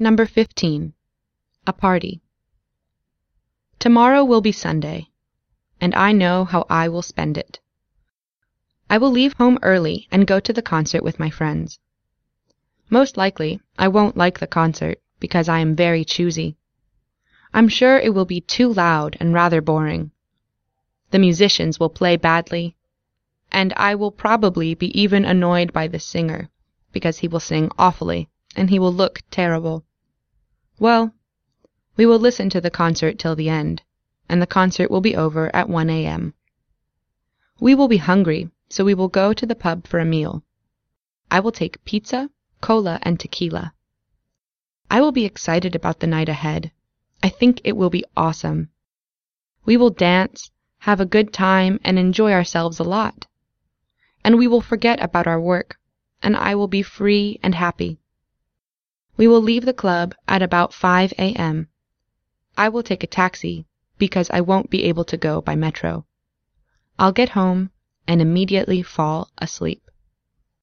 Number 15. A Party. Tomorrow will be Sunday, and I know how I will spend it. I will leave home early and go to the concert with my friends. Most likely I won't like the concert because I am very choosy. I'm sure it will be too loud and rather boring. The musicians will play badly, and I will probably be even annoyed by the singer because he will sing awfully and he will look terrible. Well, we will listen to the concert till the end, and the concert will be over at 1 a.m. We will be hungry, so we will go to the pub for a meal. I will take pizza, cola, and tequila. I will be excited about the night ahead. I think it will be awesome. We will dance, have a good time, and enjoy ourselves a lot. And we will forget about our work, and I will be free and happy. We will leave the club at about 5 a.m. I will take a taxi because I won't be able to go by metro. I'll get home and immediately fall asleep.